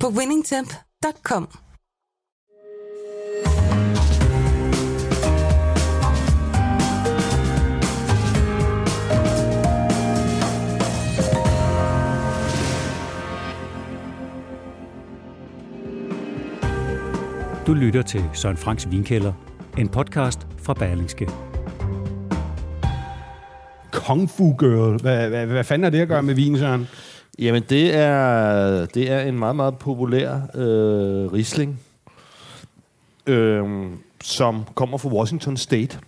på winningtemp.com. Du lytter til Søren Franks Vinkælder, en podcast fra Berlingske. Kung Fu Girl. Hvad, hvad, hvad fanden er det at gøre med vin, Søren? Jamen, det er, det er en meget, meget populær øh, Riesling, øh, som kommer fra Washington State.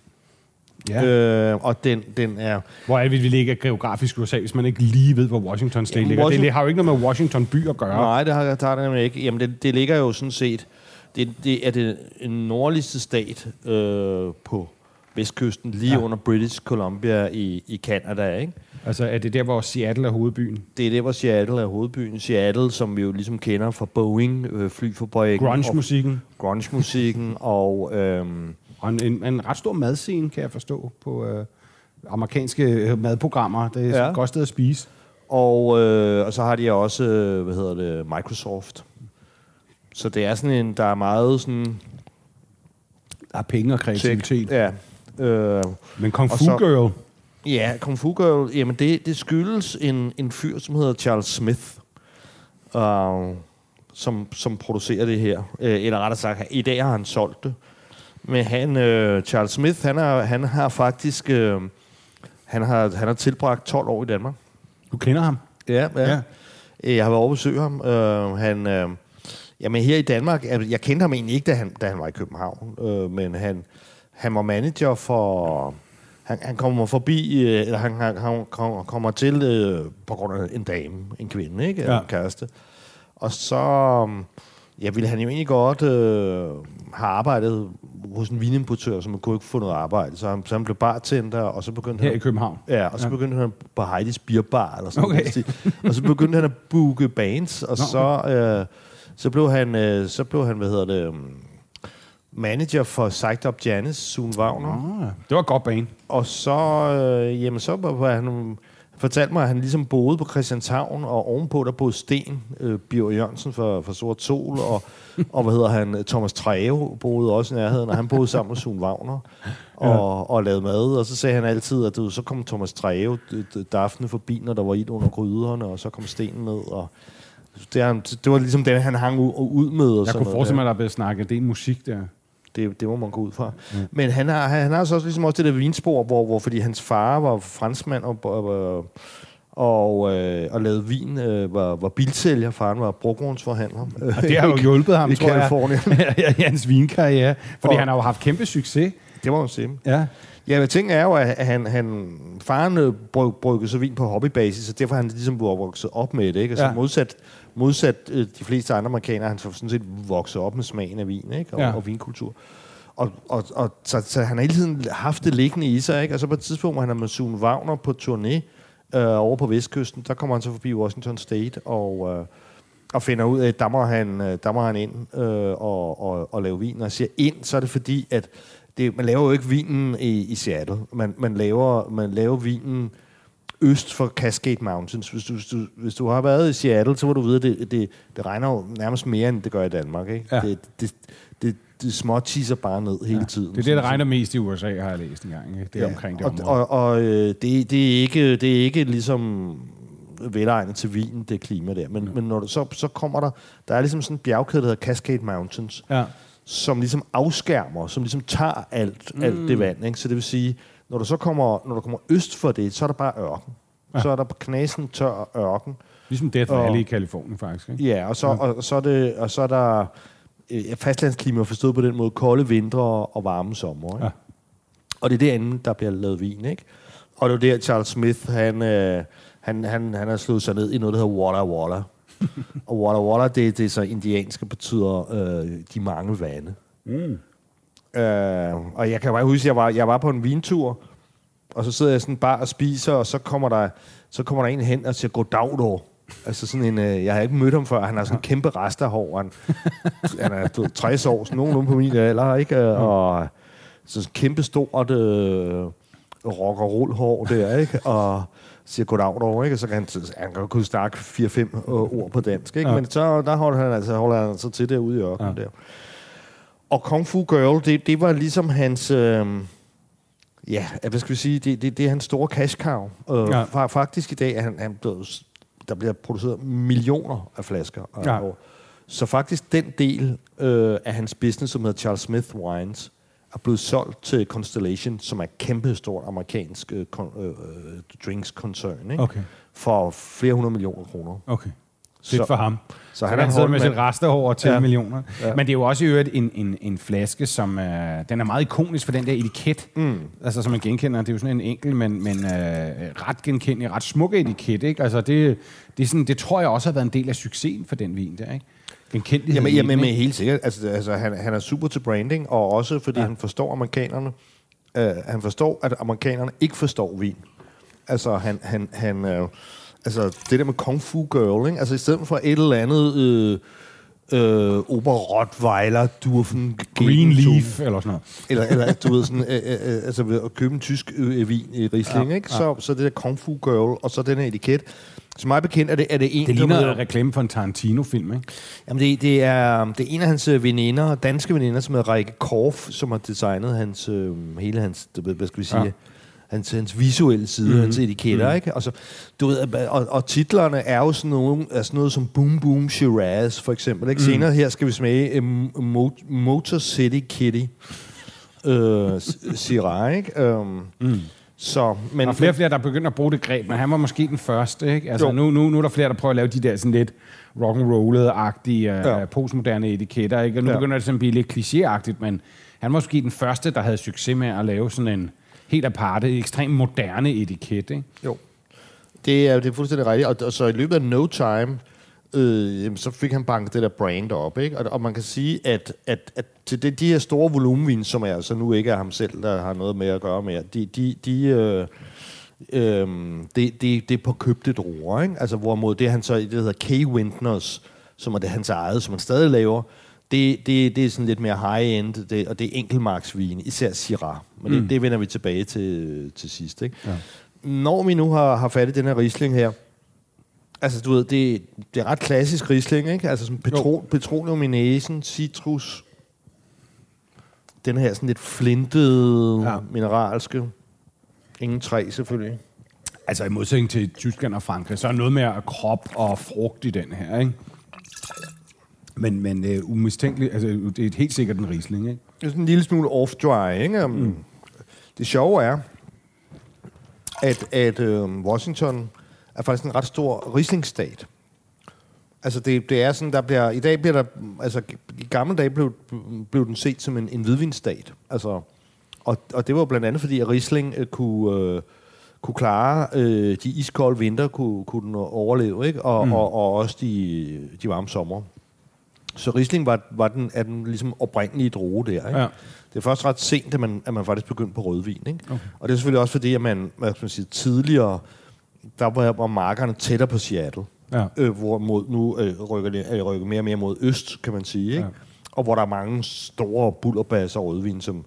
Ja. Øh, og den, den er... Hvor er det, vi ligger geografisk i USA, hvis man ikke lige ved, hvor Washington State Jamen, ligger? Washington- Det har jo ikke noget med Washington by at gøre. Nej, det har det har det nemlig ikke. Jamen, det, det ligger jo sådan set... Det, det er det en nordligste stat øh, på vestkysten, lige Ja. under British Columbia i, i Canada, ikke? Altså, er det der, hvor Seattle er hovedbyen? Det er det, hvor Seattle er hovedbyen. Seattle, som vi jo ligesom kender fra Boeing, øh, flyfabrikken. Grunge-musikken. og Grunge-musikken, og... Øhm, Og en, en, en ret stor madscene, kan jeg forstå, på øh, amerikanske øh, madprogrammer. Det er ja. Et godt sted at spise. Og, øh, og så har de også, øh, hvad hedder det, Microsoft. Så det er sådan en, der er meget sådan... Der er penge og kreativitet. Ja. Øh, Men Kung Fu så- Girl, ja, Kung Fu Girl, jamen det, det skyldes en, en fyr, som hedder Charles Smith, øh, som, som producerer det her. Øh, eller rettere sagt, i dag har han solgt det. Men han, øh, Charles Smith, han, er, han har faktisk... Øh, han har, han har tilbragt 12 år i Danmark. du kender ham. Ja, Ja. ja. Øh, Jeg har været over at besøge ham. Øh, han, øh, jamen her i Danmark, altså, jeg kendte ham egentlig ikke, da han, da han var i København, øh, men han, han var manager for... Han, han kommer forbi, øh, eller han, han, han kommer- kommer til øh, på grund af en dame, en kvinde, ikke? Ja. En kæreste. Og så øh, ja, ville han jo egentlig godt øh, have arbejdet hos en vinimportør, som kunne ikke få noget arbejde. Så han, så han blev bartender, og så begyndte Her han... i København. Ja, og så Ja. begyndte han på Heidi's Beer Bar, eller sådan Okay. noget. Og så begyndte han at booke bands, og Nå, så, øh, så blev han, øh, så blev han, hvad hedder det, um, manager for Psyched Up Janice, Sune Wagner. Ah, det var godt bane. Og så, øh, jamen, så var han, fortalte mig, at han ligesom boede på Christianshavn, og ovenpå der boede Sten, øh, Bjørn Jørgensen fra, fra Sort Sol, og, og hvad hedder han, Thomas Treve boede også i nærheden, og han boede sammen med Sune Wagner og, og lavede mad, og så sagde han altid, at du, så kom Thomas Treve daftene forbi, når der var ild under gryderne, og så kom Sten ned, og det, han- det var ligesom det, han hang ud med. Og Jeg kunne forestille mig, at der blev snakket. Det er musik der. Det, det må man gå ud fra. Mm. Men han har, han har så også ligesom også det der vinspor, hvor, hvor fordi hans far var franskmand og, og, og, øh, og lavede vin, øh, var, var bilsælger. Faren var brugvognsforhandler. Og det har jo hjulpet ham, i tror jeg. Californien. i hans vinkarriere. Fordi Og- han har jo haft kæmpe succes. det må man sige. Ja. Ja, men ting er jo, at han, han, faren bryg, bryggede så vin på hobbybasis, og derfor er han ligesom vokset op med det. Ikke? Altså Ja. ja. modsat, modsat øh, de fleste andre amerikanere, han så sådan set vokset op med smagen af vin ikke? Og, Ja. og vinkultur. Og, og, og så, så han har hele tiden haft det liggende i sig, ikke? Og så på et tidspunkt, hvor han er med Sune Wagner på turné øh, over på Vestkysten, der kommer han så forbi Washington State og, øh, og finder ud af, at der må han, øh, der må han ind øh, og, og, og lave vin. Og jeg siger ind, så er det fordi, at det, man laver jo ikke vinen i, i Seattle. Man, man, laver, man laver vinen øst for Cascade Mountains. Hvis du, hvis, du, hvis du har været i Seattle, så må du vide, at det, det, det regner jo nærmest mere, end det gør i Danmark. Ikke? Ja. Det, det, det, det små teaser bare ned hele tiden. Det er det, der regner mest i USA, har jeg læst en gang. Ikke? Det er omkring det og, område. Og, og øh, det, det, er ikke, det er ikke ligesom velegnet til vinen, det klima der. Men, men når du, så, så kommer der... Der er ligesom sådan en bjergkæde, der hedder Cascade Mountains, ja. som ligesom afskærmer, som ligesom tager alt, mm. alt det vand. Ikke? Så det vil sige, når du så kommer, når du kommer øst for det, så er der bare ørken. Ja. Ja. Så er der knasen tør ørken. Ligesom Death Og- Valley i Kalifornien, faktisk. Ikke? Ja, og så, og, og så, er, det, og så er der øh, fastlandsklima forstået på den måde, kolde vintre og varme sommer. Ikke? Ja. Og det er derinde, der bliver lavet vin, ikke? Og det er der, Charles Smith, han, øh, han, han, han har slået sig ned i noget, der hedder Walla Walla. og Walla Walla, det, det er så indianske, betyder øh, de mange vande. Mm. Øh, og jeg kan bare huske, jeg var, jeg var på en vintur, og så sidder jeg sådan bare og spiser, og så kommer der, så kommer der en hen og siger, goddag dog. Altså sådan en, øh, jeg har ikke mødt ham før, han har sådan en kæmpe rest af hår. Han, han er du, ved, 60 år, sådan nogenlunde på min alder, ikke? Og så sådan kæmpe stort øh, rock og roll hår der, ikke? Og siger goddag dog, ikke? Og så kan han, han kan kunne snakke 4-5 øh, ord på dansk, ikke? Ja. Men så der holder han altså holder han så til derude i ørkenen ja. der. Og Kung Fu Girl, det, det var ligesom hans... Øh, ja, hvad skal vi sige? Det, det, det er hans store cash cow. Øh, Ja. Faktisk i dag er han, han blevet, der bliver produceret millioner af flasker. Ja. Ja. Så faktisk den del øh, af hans business, som hedder Charles Smith Wines, er blevet solgt til Constellation, som er et kæmpe stort amerikansk øh, kon, øh, øh, drinks koncern, ikke? Okay. for flere hundrede millioner kroner. Okay. Fedt Så- for ham. Så Så han han er kan en sidde hård med sit restehår til ja. Ja. millioner. Ja. Men det er jo også i øvrigt en, en, en flaske, som øh, den er meget ikonisk for den der etiket. Mm. Altså, som man genkender. Det er jo sådan en enkel, men, men øh, ret genkendelig, ret smuk etiket. Ikke? Altså, det, det, er sådan, det tror jeg også har været en del af succesen for den vin der. Ikke? Genkendelighed. Jamen, i jamen, den, men ikke? helt sikkert. Altså, altså han, han er super til branding, og også fordi ja. han forstår amerikanerne. Uh, han forstår, at amerikanerne ikke forstår vin. Altså, han, han, han uh, altså det der med Kung Fu Girl, ikke? Altså, i stedet for et eller andet øh, øh, Ober Rottweiler, Durfen, Green Leaf, eller sådan noget. eller, eller du ved sådan, øh, øh, øh, altså ved at købe en tysk øh, vin i Riesling, Ja, ja, ikke? Så, så det der Kung Fu Girl, og så den her etiket. Så mig bekendt er det, er det en, Det der ligner hedder- en reklame for en Tarantino-film, ikke? Jamen, det, det, er, det er en af hans øh, veninder, danske veninder, som hedder Rikke Korf, som har designet hans, øh, hele hans, hvad skal vi sige, Ja. Hans, hans visuelle side, mm-hmm. hans etiketter, mm-hmm. ikke? Og, så, du ved, og, og titlerne er jo sådan, nogle, er sådan noget som Boom Boom Shiraz, for eksempel. Ikke? Mm. Senere her skal vi smage um, Mo- Motor City Kitty. Øh, Shiraz, ikke? Um, mm. Så, men, Der er flere og flere, der begynder at bruge det greb, men han var måske den første. Ikke? Altså, Jo. nu, nu, nu er der flere, der prøver at lave de der sådan lidt rock'n'rollede-agtige, Ja. ja. postmoderne etiketter. Ikke? Og nu ja. begynder det sådan at blive lidt klichéagtigt, men han var måske den første, der havde succes med at lave sådan en helt aparte, ekstremt moderne etiket. Ikke? Jo. Det er, det er fuldstændig rigtigt. Og, og så i løbet af no time, øh, så fik han banket det der brand op. Ikke? Og, og man kan sige, at, at, at til det, de her store volumenvin, som er altså nu ikke er ham selv, der har noget med at gøre med, de, de, de, øh, øh, det, det, det er på købte druer. Ikke? Altså, hvorimod det, han så, det hedder K. Wintners, som er det hans eget, som han stadig laver, det, det, det er sådan lidt mere high-end, det, og det er enkeltmarksvin, især Syrah. Men mm. det, det vender vi tilbage til, til sidst. Ikke? Ja. Når vi nu har, har fat i den her Riesling her, altså du ved, det, det er ret klassisk Riesling, ikke? Altså sådan petro, petroleum i næsen, citrus, den her sådan lidt flintede, Ja. mineralske, ingen træ selvfølgelig. Altså i modsætning til Tyskland og Frankrig, så er noget mere krop og frugt i den her. Ikke? Men, men uh, umistænkeligt, altså det er helt sikkert en Riesling, ikke? Det er sådan en lille smule off-dry, ikke? Mm. Det sjove er, at, at øh, Washington er faktisk en ret stor Riesling-stat. Altså det, det er sådan, der bliver, i dag bliver der, altså i gamle dage blev, blev den set som en, en hvidvinstat. Altså, og, og det var blandt andet fordi, at Riesling øh, kunne, øh, kunne klare øh, de iskolde vinter, kunne, kunne den overleve, ikke? Og, mm. og, og også de, de varme sommer. Så Riesling var, var den, er den ligesom oprindelige droge der. Ikke? Ja. Det er først ret sent, at man, at man faktisk begyndte på rødvin. Ikke? Okay. Og det er selvfølgelig også fordi, at man, hvad skal man sige, tidligere, der var, var markerne tættere på Seattle. Ja. Øh, hvor mod, nu øh, rykker det øh, rykker mere og mere mod øst, kan man sige. Ikke? Ja. Og hvor der er mange store bullerbasser og rødvin, som,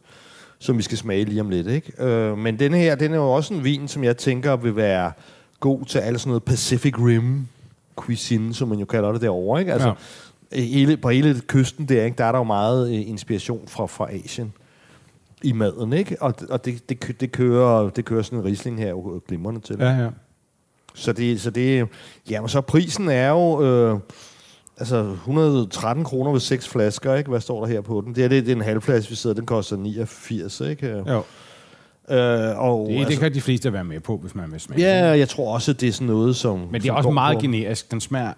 som vi skal smage lige om lidt. Ikke? Øh, men denne her, den er jo også en vin, som jeg tænker vil være god til alt sådan noget Pacific Rim cuisine, som man jo kalder det derovre. Ikke? Altså, Ja. Hele, på hele kysten der, ikke? der er der jo meget øh, inspiration fra, fra Asien i maden, ikke? Og, og det, det, det, kører, det kører sådan en risling her jo glimrende til. Ja, ja. Så det, så det, ja, men så prisen er jo, øh, altså 113 kroner ved seks flasker, ikke? Hvad står der her på den? Det er, det, det er en halvflaske, vi sidder, den koster 89, ikke? Jo. Øh, og, Det, det kan de fleste være med på, hvis man vil smage. Ja, jeg tror også, at det er sådan noget, som... Men det er også meget på- generisk. Den smager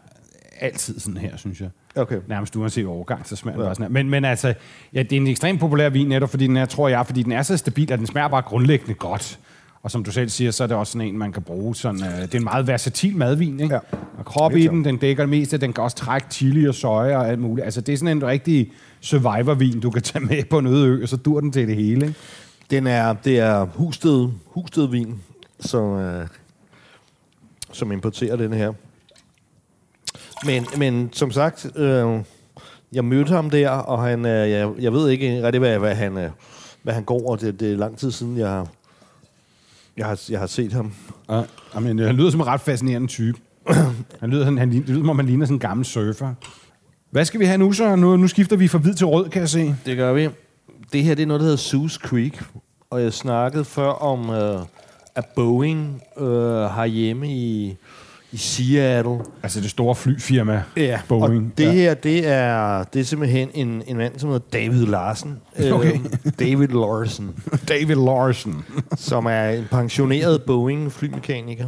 altid sådan her, synes jeg. Okay. Nærmest uanset overgang, så smager den Ja. bare sådan her. Men, men altså, ja, det er en ekstremt populær vin netop, fordi den er, tror jeg, fordi den er så stabil, at den smager bare grundlæggende godt. Og som du selv siger, så er det også sådan en, man kan bruge. Sådan, øh, det er en meget versatil madvin, ikke? Ja. Og krop i den, den dækker det meste. Den kan også trække chili og soja og alt muligt. Altså, det er sådan en rigtig survivor-vin, du kan tage med på en øde ø, og så dur den til det hele, ikke? Den er, det er Husted, Husted vin, som, øh, som importerer den her. Men, men som sagt, øh, jeg mødte ham der, og han, øh, jeg, jeg ved ikke rigtig, hvad, hvad, han, øh, hvad han går, og det, det er lang tid siden, jeg har, jeg har, jeg har set ham. Ja. Jamen, han lyder som en ret fascinerende type. han lyder, sådan, han, det lyder, som om han ligner sådan en gammel surfer. Hvad skal vi have nu så? Nu, nu skifter vi fra hvid til rød, kan jeg se. Det gør vi. Det her det er noget, der hedder Sioux Creek, og jeg snakkede før om, øh, at Boeing øh, har hjemme i, i Seattle. Altså det store flyfirma Ja, Boeing. og det her, det er, det er simpelthen en, en mand, som hedder David Larsen. Okay. Øh, David Larsen, David Larsen. som er en pensioneret Boeing-flymekaniker.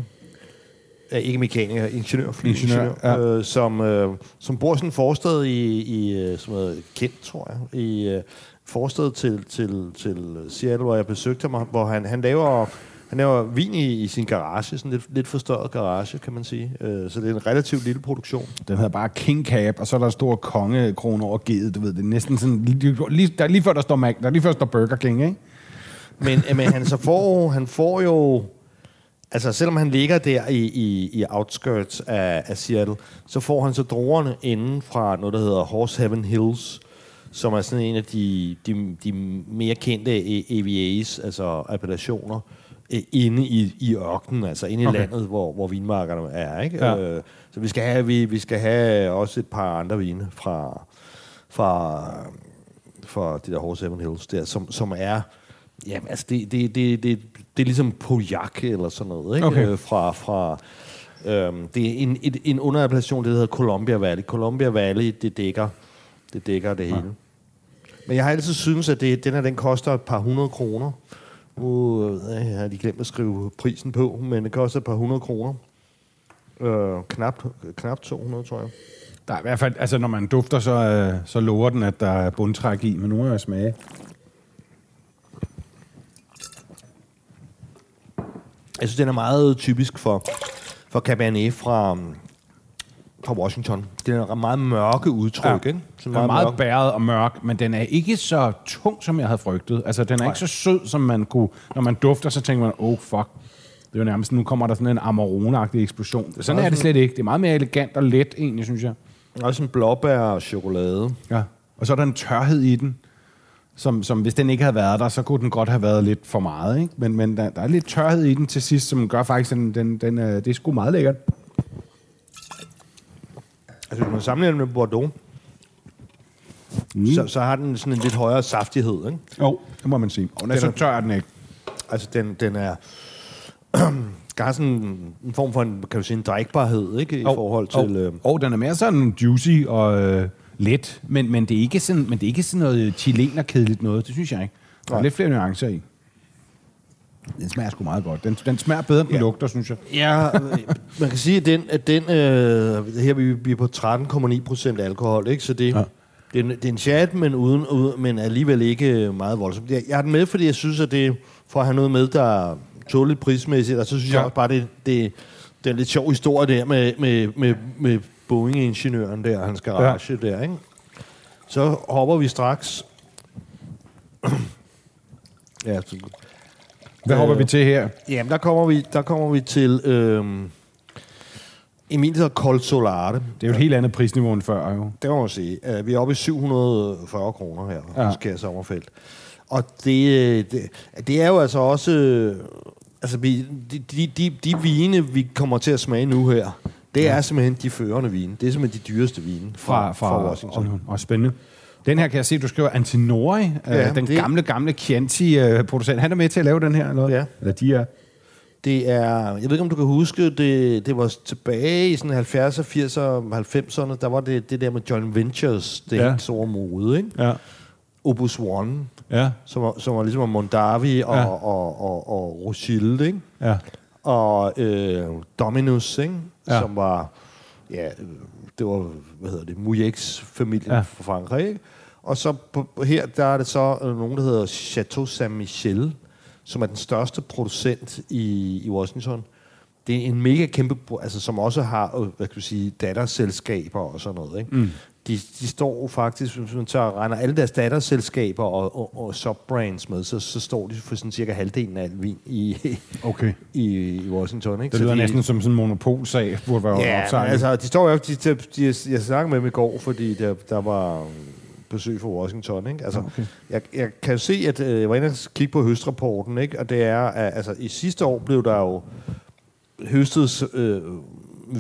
Ja, ikke mekaniker, ingeniør, flyingeniør, Ingeniør, ja. øh, som, øh, som bor i sådan en forstad i, i øh, som hedder Kent, tror jeg, i øh, forstad til, til, til Seattle, hvor jeg besøgte ham, hvor han, han laver han laver vin i, i sin garage, sådan lidt, lidt forstørret garage, kan man sige. Øh, så det er en relativt lille produktion. Den hedder bare King Cab, og så er der en stor kongekrone over givet, du ved. Det er næsten sådan, lige, lige, der er lige før der står, Mac, der er lige før der står Burger King, ikke? Men, øh, men han, så får, han får jo... Altså, selvom han ligger der i, i, i outskirts af, af Seattle, så får han så druerne inden fra noget, der hedder Horse Heaven Hills, som er sådan en af de, de, de mere kendte AVA's, altså appellationer, inde i, i ørkenen, altså inde i Okay. landet, hvor, hvor vinmarkerne er. Ikke? Ja. Øh, så vi skal, have, vi, vi skal have også et par andre vine fra, fra, fra de der Horse Heaven Hills der, som, som er... Jamen, altså, det, det, det, det, det er ligesom Pauillac eller sådan noget, ikke? Okay. Øh, fra, fra, øhm, det er en, et, en underappellation, det hedder Columbia Valley. Columbia Valley, det dækker det, dækker det hele. Men jeg har altid synes at det, den her, den koster et par hundrede kroner. Nu øh, har de glemt at skrive prisen på, men det koster et par hundrede kroner. Øh, knap, knap 200, tror jeg. Der er i hvert fald, altså når man dufter, så, øh, så lover den, at der er bundtræk i, men nu er jeg smage. Jeg synes, den er meget typisk for, for Cabernet fra, fra Washington. Den er meget mørke udtryk, Ja. ikke? Den er meget mørk. bæret og mørk, men den er ikke så tung, som jeg havde frygtet. Altså, den er Nej. ikke så sød, som man kunne... Når man dufter, så tænker man, oh fuck. Det er jo nærmest, nu kommer der sådan en Amarone-agtig eksplosion. Sådan er det slet ikke. Det er meget mere elegant og let, egentlig, synes jeg. Også en blåbær og chokolade. Ja. Og så er der en tørhed i den, som, som hvis den ikke havde været der, så kunne den godt have været lidt for meget. Ikke? Men, men der, der er lidt tørhed i den til sidst, som gør faktisk, at den, den, den, øh, det er sgu meget lækkert. Altså, hvis man sammenligner den med Bordeaux, mm. så, så har den sådan en lidt højere saftighed, ikke? Jo, det må man sige. Og den er Den så tør er den ikke. Altså, den, den er... der er sådan en form for en, kan du sige, en drikbarhed, ikke? I forhold til... Øh, Og, og den er mere sådan juicy og øh, let, men, men, det er ikke sådan, men det er ikke sådan noget chilener-kedeligt noget. Det synes jeg ikke. Der er Nej. lidt flere nuancer i. Den smager sgu meget godt. Den, den smager bedre, end den Ja. lugter, synes jeg. Ja, øh, man kan sige, at den, at den øh, her vi, vi er på 13,9 procent alkohol, ikke? Så det, Ja. det, er en, det er en chat, men, uden, uden, men alligevel ikke meget voldsomt. Jeg, jeg har den med, fordi jeg synes, at det for at have noget med, der er tåligt prismæssigt, og så synes Ja. jeg også bare, det, det, det er en lidt sjov historie der med, med, med, med Boeing-ingeniøren der, hans garage ja. der, ikke? Så hopper vi straks... ja, så, Hvad Øh, hopper vi til her? Jamen, der kommer vi, der kommer vi til øhm, en vin, der hedder Col Solare. Det er jo et helt andet prisniveau end før, jo. Det må man sige. Uh, vi er oppe i 740 kroner her, Ja. ja. Skær Sommerfelt. Og det, øh, det, det er jo altså også... øh, Altså, vi, de, de, de, de vine, vi kommer til at smage nu her, det ja. er simpelthen de førende vine. Det er simpelthen de dyreste vine Fra, fra, fra, fra Washington. Og, og spændende. Den her kan jeg se, du skriver Antinori, ja, Ja, den det- gamle, gamle Chianti-producent. Han er med til at lave den her, eller hvad? Ja. Eller de er. Det er, jeg ved ikke, om du kan huske, det, det var tilbage i sådan 70'er, 80'er, 90'erne, der var det, det der med John Ventures, det Ja. store mode, ikke? Ja. Opus One, Ja. som var, som var ligesom Mondavi og, Ja. ja. og, og, og Rothschild, ikke? Ja. Og øh, Dominus, ikke? Ja. Som var, ja, øh, det var, hvad hedder det, Mouillex familien Ja. ja. fra Frankrig, ikke? Og så på, her, der er det så øh, nogen, der hedder Chateau Saint-Michel, som er den største producent i, i Washington. Det er en mega kæmpe, altså som også har, øh, hvad kan du sige, datterselskaber og sådan noget. Ikke? Mm. De, de står faktisk, hvis man tager og regner alle deres datterselskaber og, og, og subbrands med, så, så står de for sådan cirka halvdelen af al vin i, Okay. i, i Washington. Ikke? Det Så lyder de, næsten som sådan en monopolsag, burde være Ja, opsejlet. altså, de står jo, de, de, de, jeg snakkede med dem i går, fordi der, der var besøg fra Washington, ikke? Altså, Okay. jeg, jeg kan jo se, at øh, jeg var inde og kigge på høstrapporten, ikke? Og det er, at altså, i sidste år blev der jo høstet øh,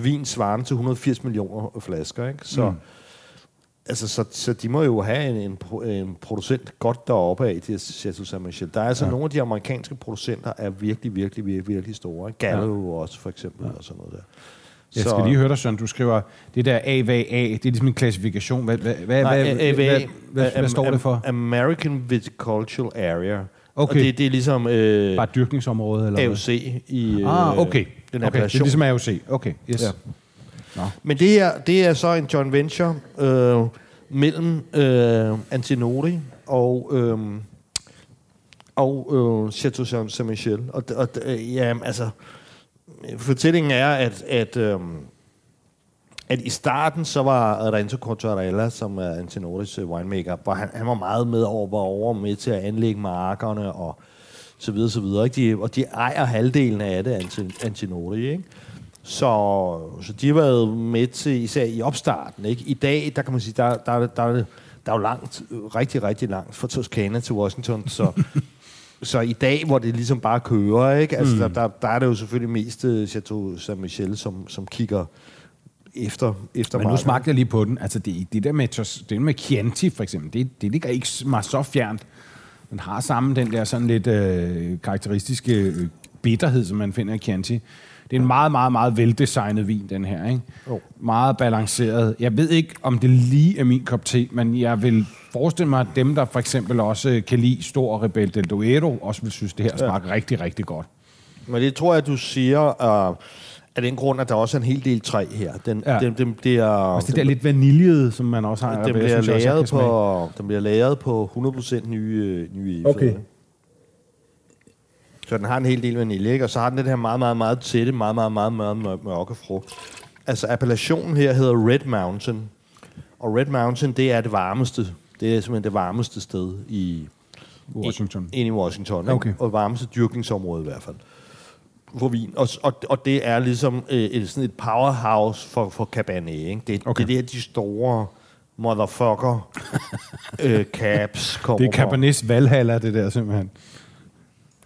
vin svarende til 180 millioner flasker, ikke? Så, mm. altså, så, så de må jo have en, en, en producent godt deroppe af, til Chateau Saint-Michel. Der er altså ja. nogle af de amerikanske producenter, er virkelig, virkelig, virkelig, virkelig store. Gallo ja. også, for eksempel, ja. og sådan noget der. Jeg skal lige høre dig, Søren. Du skriver, det der AVA, det er ligesom en klassifikation. Hvad, hvad, hvad, Nej, hvad, AVA, hvad, hvad, hvad står det for? am- American Viticultural Area. Okay. Og det, det er ligesom øh, Bare dyrkningsområde? Eller AOC i øh, Ah, okay. den okay. Det er ligesom AOC. Okay, yes. Ja. Nå. Men det her, det er så en joint venture øh, mellem øh, Antinori og, øh, og øh, Chateau Saint- Saint-Michel. Og, og øh, ja, altså, Øh, fortællingen er, at, at, øh, at i starten, så var Renzo Cortarella, som er Antinoris øh, winemaker, hvor han, han var meget med over, var over med til at anlægge markerne og så videre, så videre. Ikke? De, og de ejer halvdelen af det, Antinori, ikke? Så, så de har været med til, især i opstarten. Ikke? I dag, der kan man sige, der, der, der, der, der er jo langt, rigtig, rigtig langt fra Toscana til Washington, så, så i dag, hvor det ligesom bare kører, ikke? Altså, mm. der, der, der er det jo selvfølgelig mest øh, Chateau Saint-Michel, som, som kigger efter, efter Men nu markerne. smagte jeg lige på den. Altså, det, det der med, det med Chianti, for eksempel, det, det ligger ikke mig så fjernt. Den har samme den der sådan lidt øh, karakteristiske øh, bitterhed, som man finder i Chianti. Det er en meget, meget, meget veldesignet vin, den her. Ikke? Jo. Meget balanceret. Jeg ved ikke, om det lige er min kop te, men jeg vil forestille mig, at dem, der for eksempel også kan lide stor Rebel del Duero, også vil synes, det her smager ja. rigtig, rigtig godt. Men det tror jeg, du siger, uh, af den grund, at der også er en hel del træ her. Den, Ja. den, den bliver, Også det der lidt vaniljede, som man også har. den, bliver synes, smage. på, den bliver lavet på 100% nye, nye egefødder. Okay. Så den har en hel del vanilje, ikke? og så har den den her meget, meget, meget tætte, meget, meget, meget, meget mør- mørke frugt. Altså appellationen her hedder Red Mountain, og Red Mountain, det er det varmeste. Det er simpelthen det varmeste sted i, Washington. ind i Washington. Ikke? Okay. Og varmeste dyrkningsområde i hvert fald. For vin. Og, og, og det er ligesom øh, et, sådan et powerhouse for, for Cabernet. Ikke? Det, Okay. det er der, de store motherfucker øh, caps kommer Det er. Cabernets Valhalla, det der simpelthen.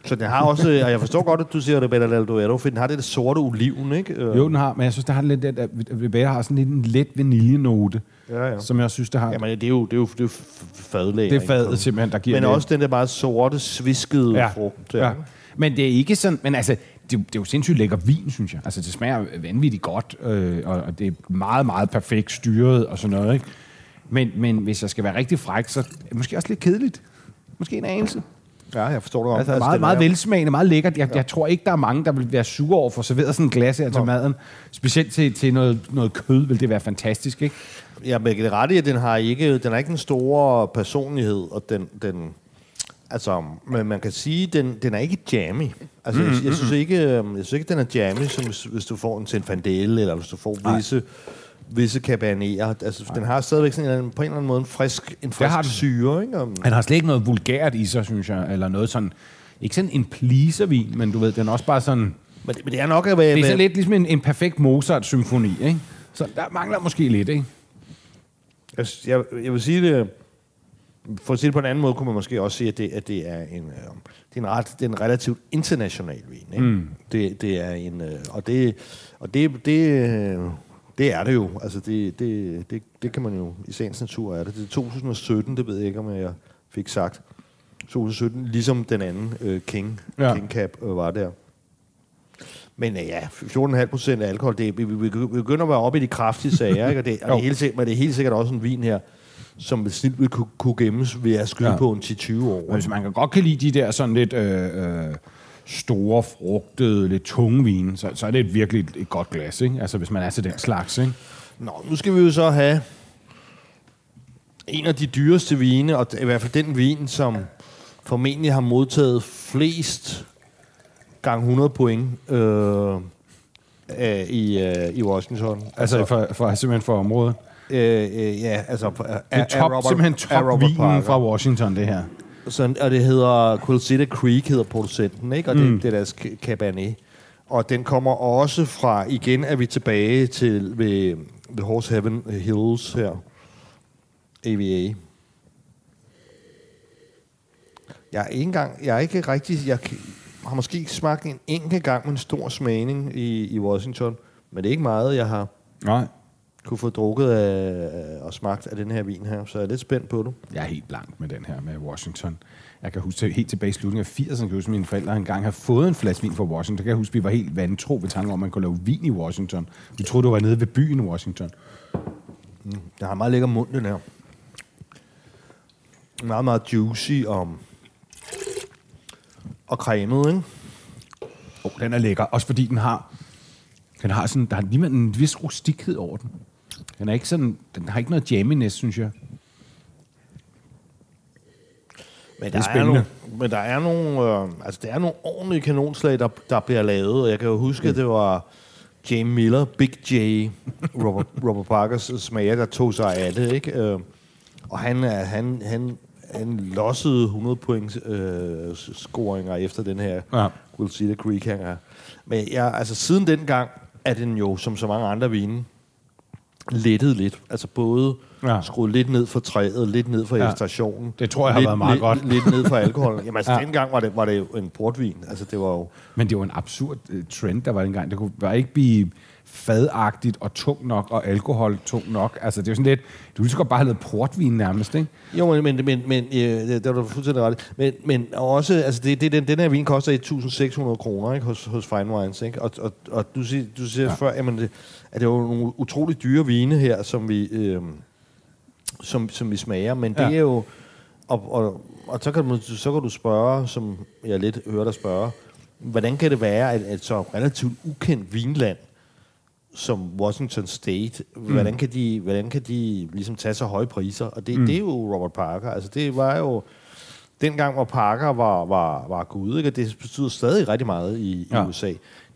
Så den har også, og jeg forstår godt, at du siger Rebella del Duero, for den har det der sorte oliven, ikke? Øh, Jo, den har, men jeg synes, der har lidt, at Rebecca har sådan lidt en let vaniljenote, Ja, ja. som jeg synes, der har. Jamen, det er jo, det er jo, det er jo f- fadlæring. det er fadet simpelthen, der giver Men det. også den der meget sorte, sviskede ja, frugt. ja. Men det er ikke sådan, men altså, det, er jo- det er jo sindssygt lækker vin, synes jeg. Altså, det smager vanvittigt godt, øh, og, og det er meget, meget perfekt styret og sådan noget, ikke? Men, men hvis jeg skal være rigtig fræk, så er det måske også lidt kedeligt. Måske en anelse. Ja, jeg forstår det godt. Altså, meget, meget velsmagende, meget lækkert. Jeg, ja. jeg tror ikke, der er mange, der vil være sure over for servere sådan en glas her til maden. Specielt til, til noget, noget kød vil det være fantastisk, ikke? Ja, men det ret i, at den har ikke, den har ikke en stor personlighed, og den, den altså, men man kan sige, den, den er ikke jammy. Altså, mm, jeg, jeg, synes ikke, øhm, jeg synes ikke, den er jammy, som hvis, hvis du får en Zinfandel, eller hvis du får visse, visse caberneter. Altså, den har stadigvæk sådan en, eller anden- på en eller anden måde en frisk, en har den. frisk syre, ikke? Og, Han har slet ikke noget vulgært i sig, synes jeg, eller noget sådan... Ikke sådan en pleaservin, men du ved, den er også bare sådan... men, det, men det er nok at være... Det er sådan lidt ligesom en, en perfekt Mozart-symfoni, ikke? Så der mangler måske lidt, ikke? Jeg, jeg, jeg vil sige det... For at sige det på en anden måde, kunne man måske også sige, at det, at det er en, øh, det er en, ret, det er en relativt international vin. Ikke? Mm. Det, det er en... Øh, og det, og det, det, øh, det er det jo. Altså, det, det, det, det kan man jo i sagens natur er det. Det er 2017, det ved jeg ikke, om jeg fik sagt. 2017, ligesom den anden øh, King, Ja. King Cap øh, var der. Men øh, ja, 14,5 procent alkohol, det, vi, vi, vi begynder at være oppe i de kraftige sager, ikke? og, det, og det, er sikkert, men det er helt sikkert også en vin her, som vil snit vil kunne, kunne gemmes ved at skyde Ja. på en 10-20 år. Hvis man kan godt kan lide de der sådan lidt øh, øh, store, frugtede, lidt tunge vine, så, så er det et virkelig et, et godt glas, ikke? Altså, hvis man er til den slags, ikke? Nå, nu skal vi jo så have en af de dyreste vine, og i hvert fald den vin, som formentlig har modtaget flest gang 100 point øh, øh, i, øh, i Washington. Altså for, for, simpelthen for området. øh, øh, ja, altså... Det er top, simpelthen top vinen fra Washington, det her. Sådan, og det hedder Quilcita Creek, hedder producenten, ikke? Og mm. det, det er deres Cabernet. Og den kommer også fra, igen er vi tilbage til ved, ved Horse Heaven Hills her. AVA. Jeg er ikke engang, jeg er ikke rigtig, jeg har måske ikke smagt en enkelt gang med en stor smagning i, i Washington, men det er ikke meget, jeg har Nej. Kunne få drukket af, og smagt af den her vin her, så jeg er lidt spændt på det. Jeg er helt blank med den her med Washington. Jeg kan huske helt tilbage i slutningen af 80'erne, kan jeg huske, mine forældre engang havde fået en flaske vin fra Washington. Der kan jeg huske, vi var helt vantro ved tanken om, at man kunne lave vin i Washington. Vi troede, det var nede ved byen Washington. Den har meget lækker mund, den her. Meget, meget juicy og, og cremet, ikke? Oh, den er lækker. Også fordi den har, den har sådan, der er lige en vis rustikhed over den. Den er ikke sådan, den har ikke noget jamminess, synes jeg. Men Det er der er, nogle, men der er nogle, øh, altså der er nogle ordentlige kanonslag, der, der bliver lavet. Og jeg kan jo huske, at det var Jamie Miller, Big J, Robert, Robert Parkers smager, der tog sig af det, ikke? Øh, og han, han, han, han lossede 100 point øh, scoringer efter den her Ja. Will See the Creek her. Men ja, altså siden dengang er den jo, som så mange andre vine, lettet lidt. Altså både Ja. skruet lidt ned for træet, lidt ned for Ja. ekstraktionen. Det tror jeg har lidt, været meget lidt, godt. Lidt ned for alkoholen. Jamen altså, Ja. dengang var det, var det jo en portvin. Altså det var jo... Men det var en absurd uh, trend, der var dengang. Det kunne bare ikke blive fadagtigt og tung nok, og alkohol tung nok. Altså, det er jo sådan lidt... Du ville så godt bare have lavet portvin nærmest, ikke? Jo, men, men, men, men øh, det var du fuldstændig ret. Men, men også, altså det, det, den, den her vin koster 1.600 kroner ikke, hos, hos Fine Wines. Ikke? Og, og, og du siger, du siger Ja. før, jamen det, at det er jo nogle utrolig dyre vine her, som vi, øh, som, som vi smager. Men det Ja. er jo... Og, og, og så, kan du, så kan du spørge, som jeg lidt hører dig spørge, hvordan kan det være, at et så relativt ukendt vinland, som Washington State, mm. hvordan, kan de, hvordan kan de ligesom tage så høje priser? Og det, mm. det er jo Robert Parker. Altså det var jo dengang, hvor Parker var, var, var gud, ikke? og det betyder stadig rigtig meget i, Ja. i USA.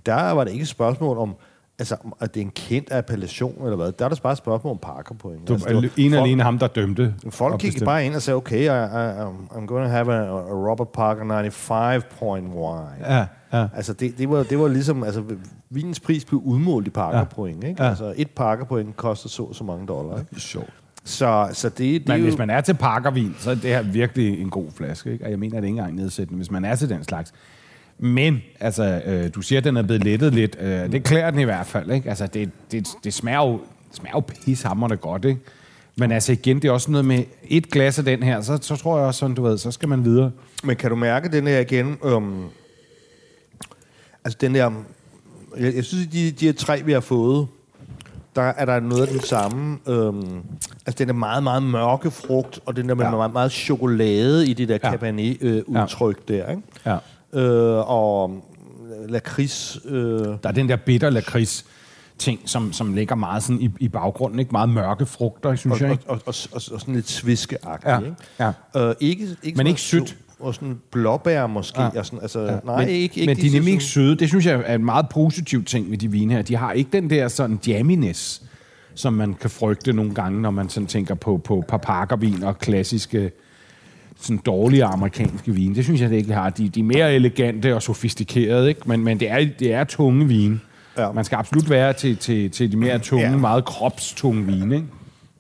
Der var det ikke et spørgsmål om, altså, at det er en kendt appellation eller hvad. Der er det bare et spørgsmål om Parker point. Du, altså, det en alene ham, der dømte. Folk bestemte. bare ind og sagde, okay, I, I, I'm, going to have a, a Robert Parker 95 point wine. Ja, ja. Altså, det, det, var, det var ligesom, altså, vinens pris blev udmålt i Parker-point, ikke? Ja. Altså, et Parker-point koster så så mange dollar, ikke? Sjovt. Så, så det, det er Men jo... hvis man er til pakkervin, så er det her virkelig en god flaske. Ikke? Og jeg mener, det er ikke engang nedsættende, hvis man er til den slags. Men, altså, øh, du siger, at den er blevet lettet lidt. Øh, det klæder den i hvert fald. Ikke? Altså, det, det, det smager jo, det smager jo pishammerende godt, ikke? Men altså igen, det er også noget med et glas af den her, så, så tror jeg også sådan, du ved, så skal man videre. Men kan du mærke den her igen? Um, altså, den der... Jeg, jeg synes, de, de her tre, vi har fået, der er der noget af den samme. Um, altså, den er meget, meget mørke frugt, og den der med Ja. meget, meget chokolade i det der Ja. Cabernet-udtryk ja. der, ikke? Ja. Øh, og lakrids... Øh, Der er den der bitter lakrids ting, som, som ligger meget sådan i, i baggrunden. Ikke? Meget mørke frugter, synes og, jeg. og, Ikke? og, og, og, og sådan lidt sviskeagtigt, Ja, ikke? ja. Øh, ikke, ikke Men ikke sødt. Og sådan blåbær måske. Ja. Og sådan, altså, Ja. Nej, men, ikke, ikke men de er nemlig ikke søde. Det synes jeg er en meget positiv ting med de vine her. De har ikke den der sådan jamminess, som man kan frygte nogle gange, når man sådan tænker på, på papakervin og klassiske sådan dårlige amerikanske vine. Det synes jeg det ikke har. De, de er mere elegante og sofistikerede, ikke? Men, men det, er, det er tunge vine. Ja. Man skal absolut være til, til, til de mere tunge, Ja. meget kropstunge vine, ikke?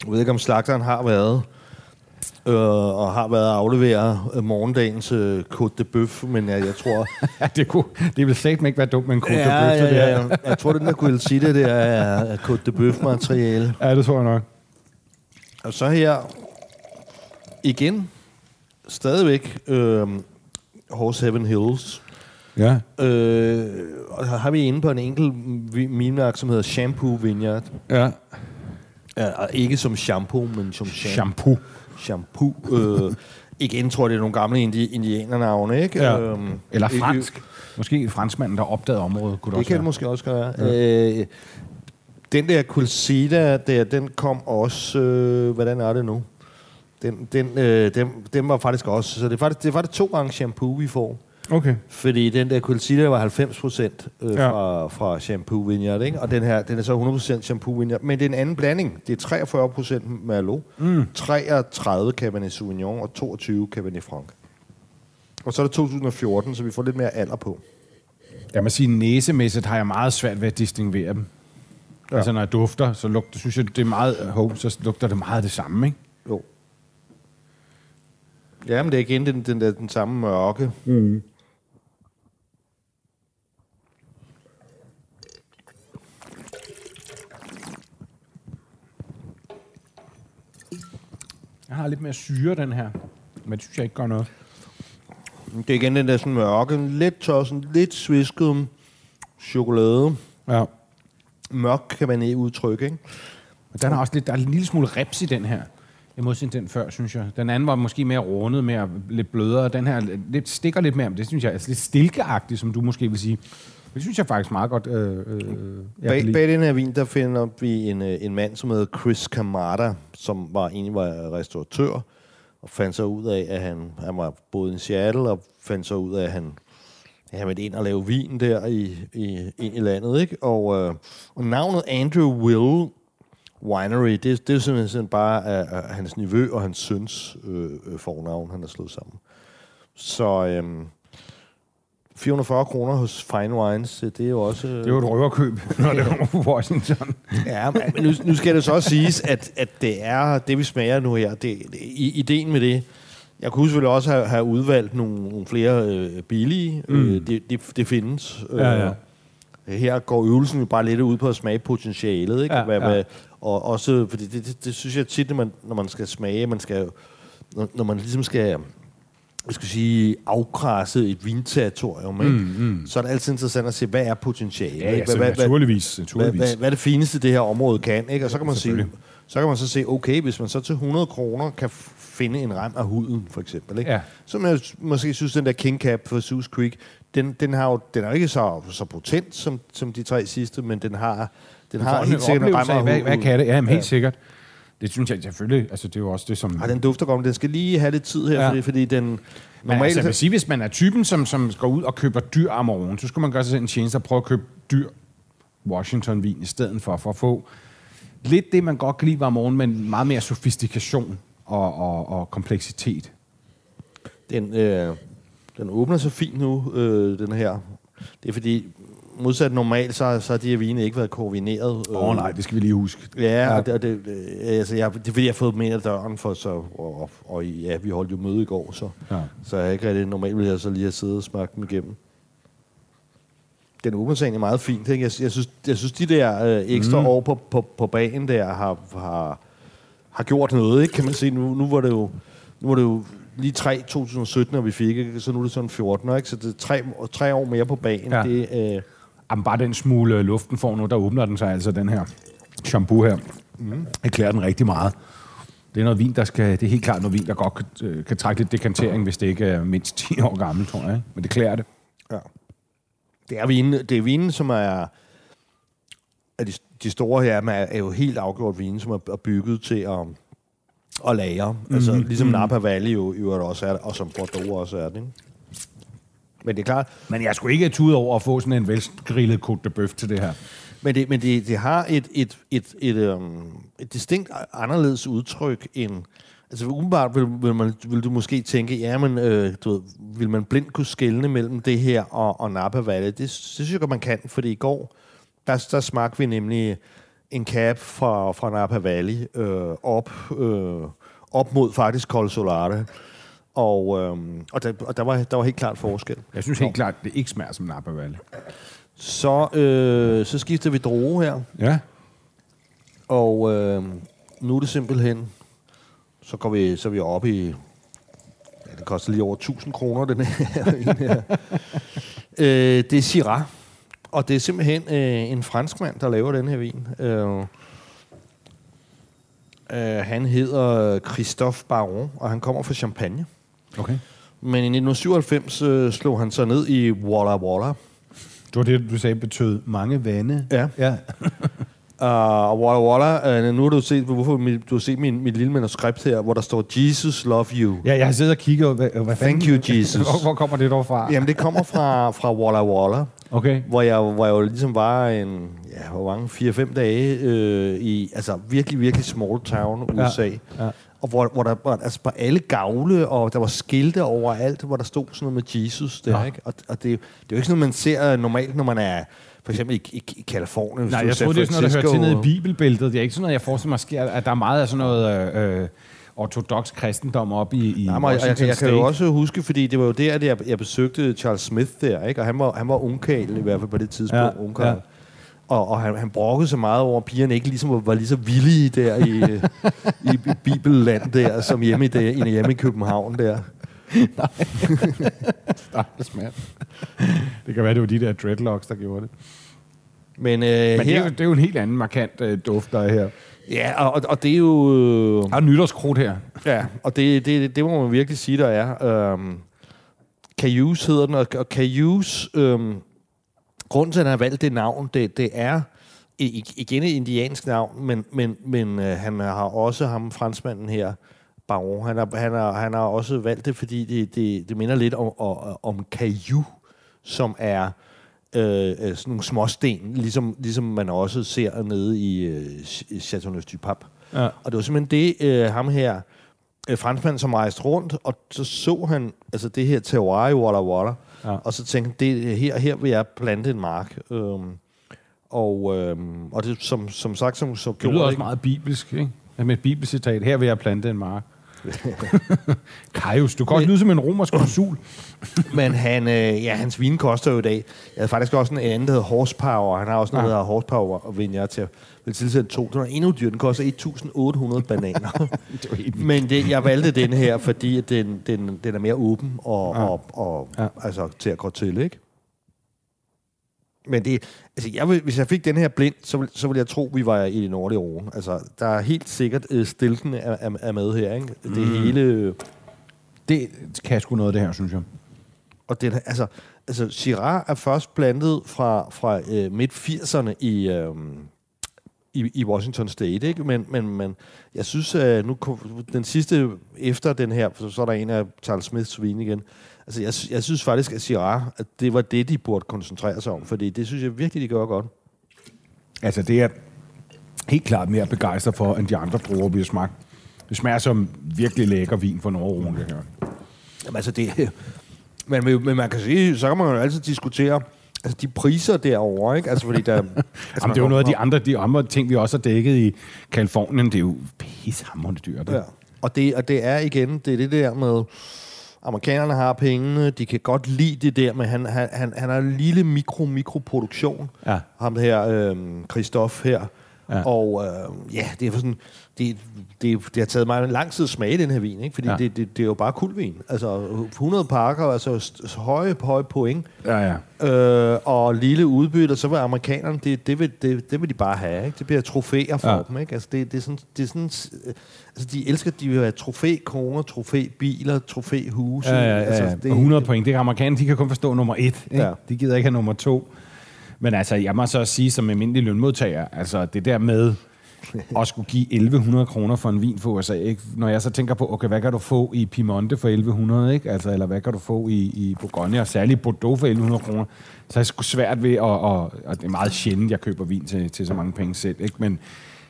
Jeg ved ikke, om slagteren har været øh, og har været at aflevere øh, morgendagens øh, Côte de Bœuf, men jeg, jeg tror... Ja, det, kunne, det vil satme ikke være dumt med en Côte ja, de Bœuf, det ja, der. ja, jeg tror, den der kunne sige det, der er, Côte de Bœuf-materiale. Ja, det tror jeg nok. Og så her igen, stadigvæk øh, Horse Heaven Hills. Ja. Øh, og her har vi inde på en enkelt vi- vinmærke, som hedder Shampoo Vineyard. Ja. Ja, og ikke som shampoo, men som shampoo. Shampoo. Shampoo. Øh, igen tror jeg, det er nogle gamle indi- indianernavne, ikke? Ja. Øhm, Eller øh, fransk. Måske franskmanden, der opdagede området, kunne det, Det også kan det være. måske også gøre. Ja. Øh, den der Kulsida, der, den kom også... Øh, hvordan er det nu? Den, den, øh, dem, dem var faktisk også... Så det er faktisk, det er faktisk to gange shampoo, vi får. Okay. Fordi den der Quilcita var 90 procent øh, Ja. fra, fra Shampoo Vineyard, ikke? og den her den er så 100 procent Shampoo Vineyard. Men det er en anden blanding. Det er 43 procent Merlot, mm. 33 Cabernet Sauvignon og 22 Cabernet Franc. Og så er det 2014, så vi får lidt mere alder på. Jeg må sige, næsemæssigt har jeg meget svært ved at distinguere dem. Ja. Altså, når jeg dufter, så lugter, synes jeg, det er meget, hov, så lugter det meget det samme, ikke? Jo. Ja, men det er igen den, den, der, den samme mørke. Jeg har lidt mere syre, den her. Men det synes jeg ikke gør noget. Det er igen den der sådan mørke, lidt tossen, lidt svisket chokolade. Ja. Mørk kan man ikke udtrykke, ikke? Men den har også lidt, der er en lille smule reps i den her. Modsætning til den før, synes jeg. Den anden var måske mere rundet, mere, lidt blødere. Den her lidt, stikker lidt mere, men det synes jeg er lidt stilkeagtigt, som du måske vil sige. Det synes jeg faktisk meget godt. Øh, øh, Bag, bag den her vin, der finder vi en, øh, en mand, som hedder Chris Kamada, som var egentlig var restauratør, og fandt så ud af, at han, han var både i Seattle, og fandt så ud af, at han, han ville ind og lave vin der i, i, ind i landet. Ikke? Og, øh, og navnet Andrew Will Winery, det, det er simpelthen bare af, af hans nevø og hans søns øh, øh, fornavn, han har slået sammen. Så øhm, 440 kroner hos Fine Wines, det er jo også... Det er jo et røverkøb, når det kommer på Washington. Ja, men nu, nu skal det så også siges, at, at det er det, vi smager nu her. Det, det, ideen med det, jeg kunne selvfølgelig også have, have udvalgt nogle, nogle flere øh, billige. Mm. Øh, det, det, det findes. Ja, ja. Øh, her går øvelsen jo bare lidt ud på at smage potentialet. Ikke? Ja, hvad, ja. Hvad, og også, fordi det, det, det synes jeg tit, når man, når man skal smage, man skal, når, når man ligesom skal jeg skal sige, afkrasse et vinterritorium, ikke? Mm, mm. så er det altid interessant at se, hvad er potentialet? Ja, ikke? Hvad- hvad- hvad- naturligvis. hvad, naturligvis. hvad, hvad er det fineste, det her område kan? Ikke? Og så kan, man Selvfølgelig. så kan man så se, okay, hvis man så til 100 kroner kan finde en rem af huden, for eksempel. Ikke? Ja. Som jeg måske synes, den der King Cap for Sus Creek, den, den, har jo, den er jo ikke så, så potent som, som de tre sidste, men den har, den har helt sikkert en rem af af, hvad, huden. hvad kan det? Ja, jamen, helt Ja. sikkert. Det synes jeg selvfølgelig, altså det er jo også det, som... Ej, den dufter godt, men den skal lige have lidt tid her, Ja. fordi, fordi den... Men Normalt, altså, jeg vil sige, hvis man er typen, som, som går ud og køber dyr Amarone, så skulle man gøre sig en tjeneste og prøve at købe dyr Washington-vin i stedet for, for at få lidt det, man godt kan lide ved Amarone, men meget mere sofistikation og, og, og kompleksitet. Den, øh, den åbner så fint nu, øh, den her. Det er fordi, modsat normalt, så, så har de her vine ikke været koordineret. Åh oh, nej, det skal vi lige huske. Ja, ja. Og det, og det, øh, altså, jeg, det er fordi, jeg har fået ind ad døren, for så, og, og, og ja, vi holdt jo møde i går, så, Ja. så jeg ikke rigtig, normalt ville jeg så lige have siddet og smagt dem igennem. Den sig egentlig meget fint. Ikke? Jeg, jeg, synes, jeg synes, de der øh, ekstra mm. år på, på, på banen der har, har, har gjort noget, ikke? kan man sige. Nu, nu var det jo, nu var det jo lige 3 2017, når vi fik, ikke? så nu er det sådan 14, ikke? så det er tre, tre år mere på banen. Ja. Det, øh, Jamen, bare den smule luften får nu, der åbner den sig altså, den her shampoo her. Mm. Jeg klæder den rigtig meget. Det er noget vin, der skal, det er helt klart noget vin, der godt kan, øh, kan trække lidt dekantering, hvis det ikke er mindst 10 år gammel, tror jeg. Men det klæder det. Ja. Det er vinen, det er vinen som er... At de, de store her er, er jo helt afgjort vine, som er, er bygget til at, at lagre. Mm, altså, ligesom Napa Valley jo, jo er også er, og som Bordeaux også er det. Ikke? Men det er klart, Men jeg skulle ikke tude over at få sådan en velgrillet de Bœuf til det her. men det, men det, det har et, et, et, et, um, et distinkt anderledes udtryk end... Altså umiddelbart vil, vil, man, vil du måske tænke, ja, men øh, du ved, vil man blindt kunne skelne mellem det her og, og Napa Valley? Det, det synes jeg godt, man kan, fordi i går, der, der smagte vi nemlig en cap fra, fra Napa Valley øh, op, øh, op mod faktisk Col Solare. Og, øh, og, der, og der, var, der var helt klart forskel. Jeg synes helt klart, det ikke smager som Napa Valley. Så, øh, så skifter vi droge her. Ja. Og øh, nu er det simpelthen, så går vi, så er vi oppe i, ja, det koster lige over 1000 kroner, den her. her. øh, det er Syrah, og det er simpelthen øh, en franskmand, der laver den her vin. Øh, øh, han hedder Christophe Baron, og han kommer fra Champagne. Okay. Men i 1997 øh, slog han sig ned i Walla Walla, Det var det, du sagde betød mange vande. Ja. ja. Uh, og Walla Walla, uh, nu har du set, hvorfor min, du har set min, min lille manuskript her, hvor der står, Jesus love you. Ja, jeg har siddet og kigget, hvad, hvad Thank fanden- you, Jesus. Hvor, hvor kommer det dog fra? Jamen, det kommer fra, fra Walla Walla, Okay. hvor jeg, hvor jeg jo ligesom var en, ja, hvor mange, 4-5 dage øh, i, altså virkelig, virkelig small town, Ja, USA. ja. Og hvor, hvor der var, altså på alle gavle, og der var skilte overalt, hvor der stod sådan noget med Jesus der, Nå. ikke? Og, og det, er det er jo ikke sådan noget, man ser normalt, når man er for eksempel i, i, i Kalifornien. Nej, jeg troede, det er sådan noget, der hører til nede i bibelbæltet. Det er ikke sådan noget, jeg forestiller mig sker, at der er meget af sådan noget øh, øh, ortodox kristendom op i, i Nej, men jeg, jeg, Washington jeg kan jo også huske, fordi det var jo der, at jeg, jeg besøgte Charles Smith der, ikke? og han var, han var ungkal i hvert fald på det tidspunkt. Ja, ungkarl. ja. Og, og han, han brokkede så meget over, at pigerne ikke ligesom var, var lige så villige der i, i, i Bibelland der, som hjemme i, det, hjemme i København der. Stakkels mand. Det kan være, det var de der dreadlocks, der gjorde det. Men, øh, Men det er, her, jo, det er jo en helt anden markant øh, duft, der er her. ja, og, og det er jo... Øh, Der er nytårskrudt her. Ja, og det, det, det må man virkelig sige, der er. Øhm, Cayuse hedder den, og, og Cayuse, øhm, grunden til, at han har valgt det navn, det, det er igen et indiansk navn, men, men, men øh, han har også ham, franskmanden her, Baron, han har, han har, han har også valgt det, fordi det, det, det minder lidt om, om, om Caillou, som er øh, øh, sådan nogle småsten, ligesom, ligesom man også ser nede i øh, Chateauneuf-du-Pape. Ja. Og det var simpelthen det, øh, ham her, øh, franskmand, som rejste rundt, og så så han altså det her terroir i Walla Walla, Ja. og så tænkte det, her, her vil jeg plante en mark. Øhm, og, øhm, og det, som, som sagt, som så Det gjorde lyder også ikke? meget bibelsk, ikke? Ja, Med et bibelcitat. Her vil jeg plante en mark. Kaius, du kan også lyde som en romersk konsul. Men han, øh, ja, hans vin koster jo i dag. Jeg havde faktisk også en anden, der hedder Horsepower. Han har også noget, der hedder Horsepower, og vinjer til vil tilsætte to. Den er endnu dyr. Den koster 1.800 bananer. Det Men det, jeg valgte den her, fordi at den, den, den er mere åben og, Ja. og, og ja. altså, til at gå til, ikke? Men det, altså jeg vil, hvis jeg fik den her blind, så vil, så vil jeg tro, vi var i det nordlige Rhone. Altså, der er helt sikkert øh, stilken er, er, er med her, ikke? Det Mm. hele... Det kan sgu noget, det her, synes jeg. Og det, altså, altså, Syrah er først blandet fra, fra øh, midt-80'erne i, øh, i, i Washington State, ikke? Men, men, men jeg synes, at nu kom- den sidste, efter den her, så, så er der en af Charles Smiths vin igen. Altså, jeg, jeg synes faktisk, at Syrah, at det var det, de burde koncentrere sig om, fordi det synes jeg virkelig, de gør godt. Altså, det er helt klart mere begejstret for, end de andre druer, vi har smagt. Det smager som virkelig lækker vin fra Nordrone, det her. Jamen, altså, det... Men, men, man kan sige, så kan man jo altid diskutere, altså de priser derovre, ikke? Altså, fordi der... altså, Jamen, det er jo noget af de andre, de andre ting, vi også har dækket i Kalifornien. Det er jo pissehammerende dyrt. Ja. Og det, og det er igen, det er det der med, amerikanerne har pengene, de kan godt lide det der med, han, han, han, han har en lille mikro, mikroproduktion. Ja. Ham her, øh, Christoph her. Ja. Og øh, ja, det er sådan, det, det, det har taget mig en lang tid at smage den her vin, ikke? fordi Ja. det, det, det er jo bare kulvin. Altså 100 pakker, altså høje, høje point, Ja, ja. øh, og lille udbytte, så vil amerikanerne, det, det, vil, det, det vil de bare have. Ikke? Det bliver trofæer for Ja. dem. Ikke? Altså, det, det er sådan, det er sådan, øh, altså, de elsker, de vil have trofækoner, trofæbiler, trofæhuse. Ja, ja, ja, Altså. Og 100 point. Det kan amerikanerne, de kan kun forstå nummer et. Ikke? Ja. De gider ikke have nummer to. Men altså, jeg må så også sige, som almindelig lønmodtager, altså det der med at skulle give 1100 kroner for en vin for USA, ikke? når jeg så tænker på, okay, hvad kan du få i Piemonte for 1100, ikke? Altså, eller hvad kan du få i, i Bourgogne, og særligt Bordeaux for 1100 kroner, så er det sgu svært ved, at, og, og det er meget sjældent, jeg køber vin til, til så mange penge selv, ikke? men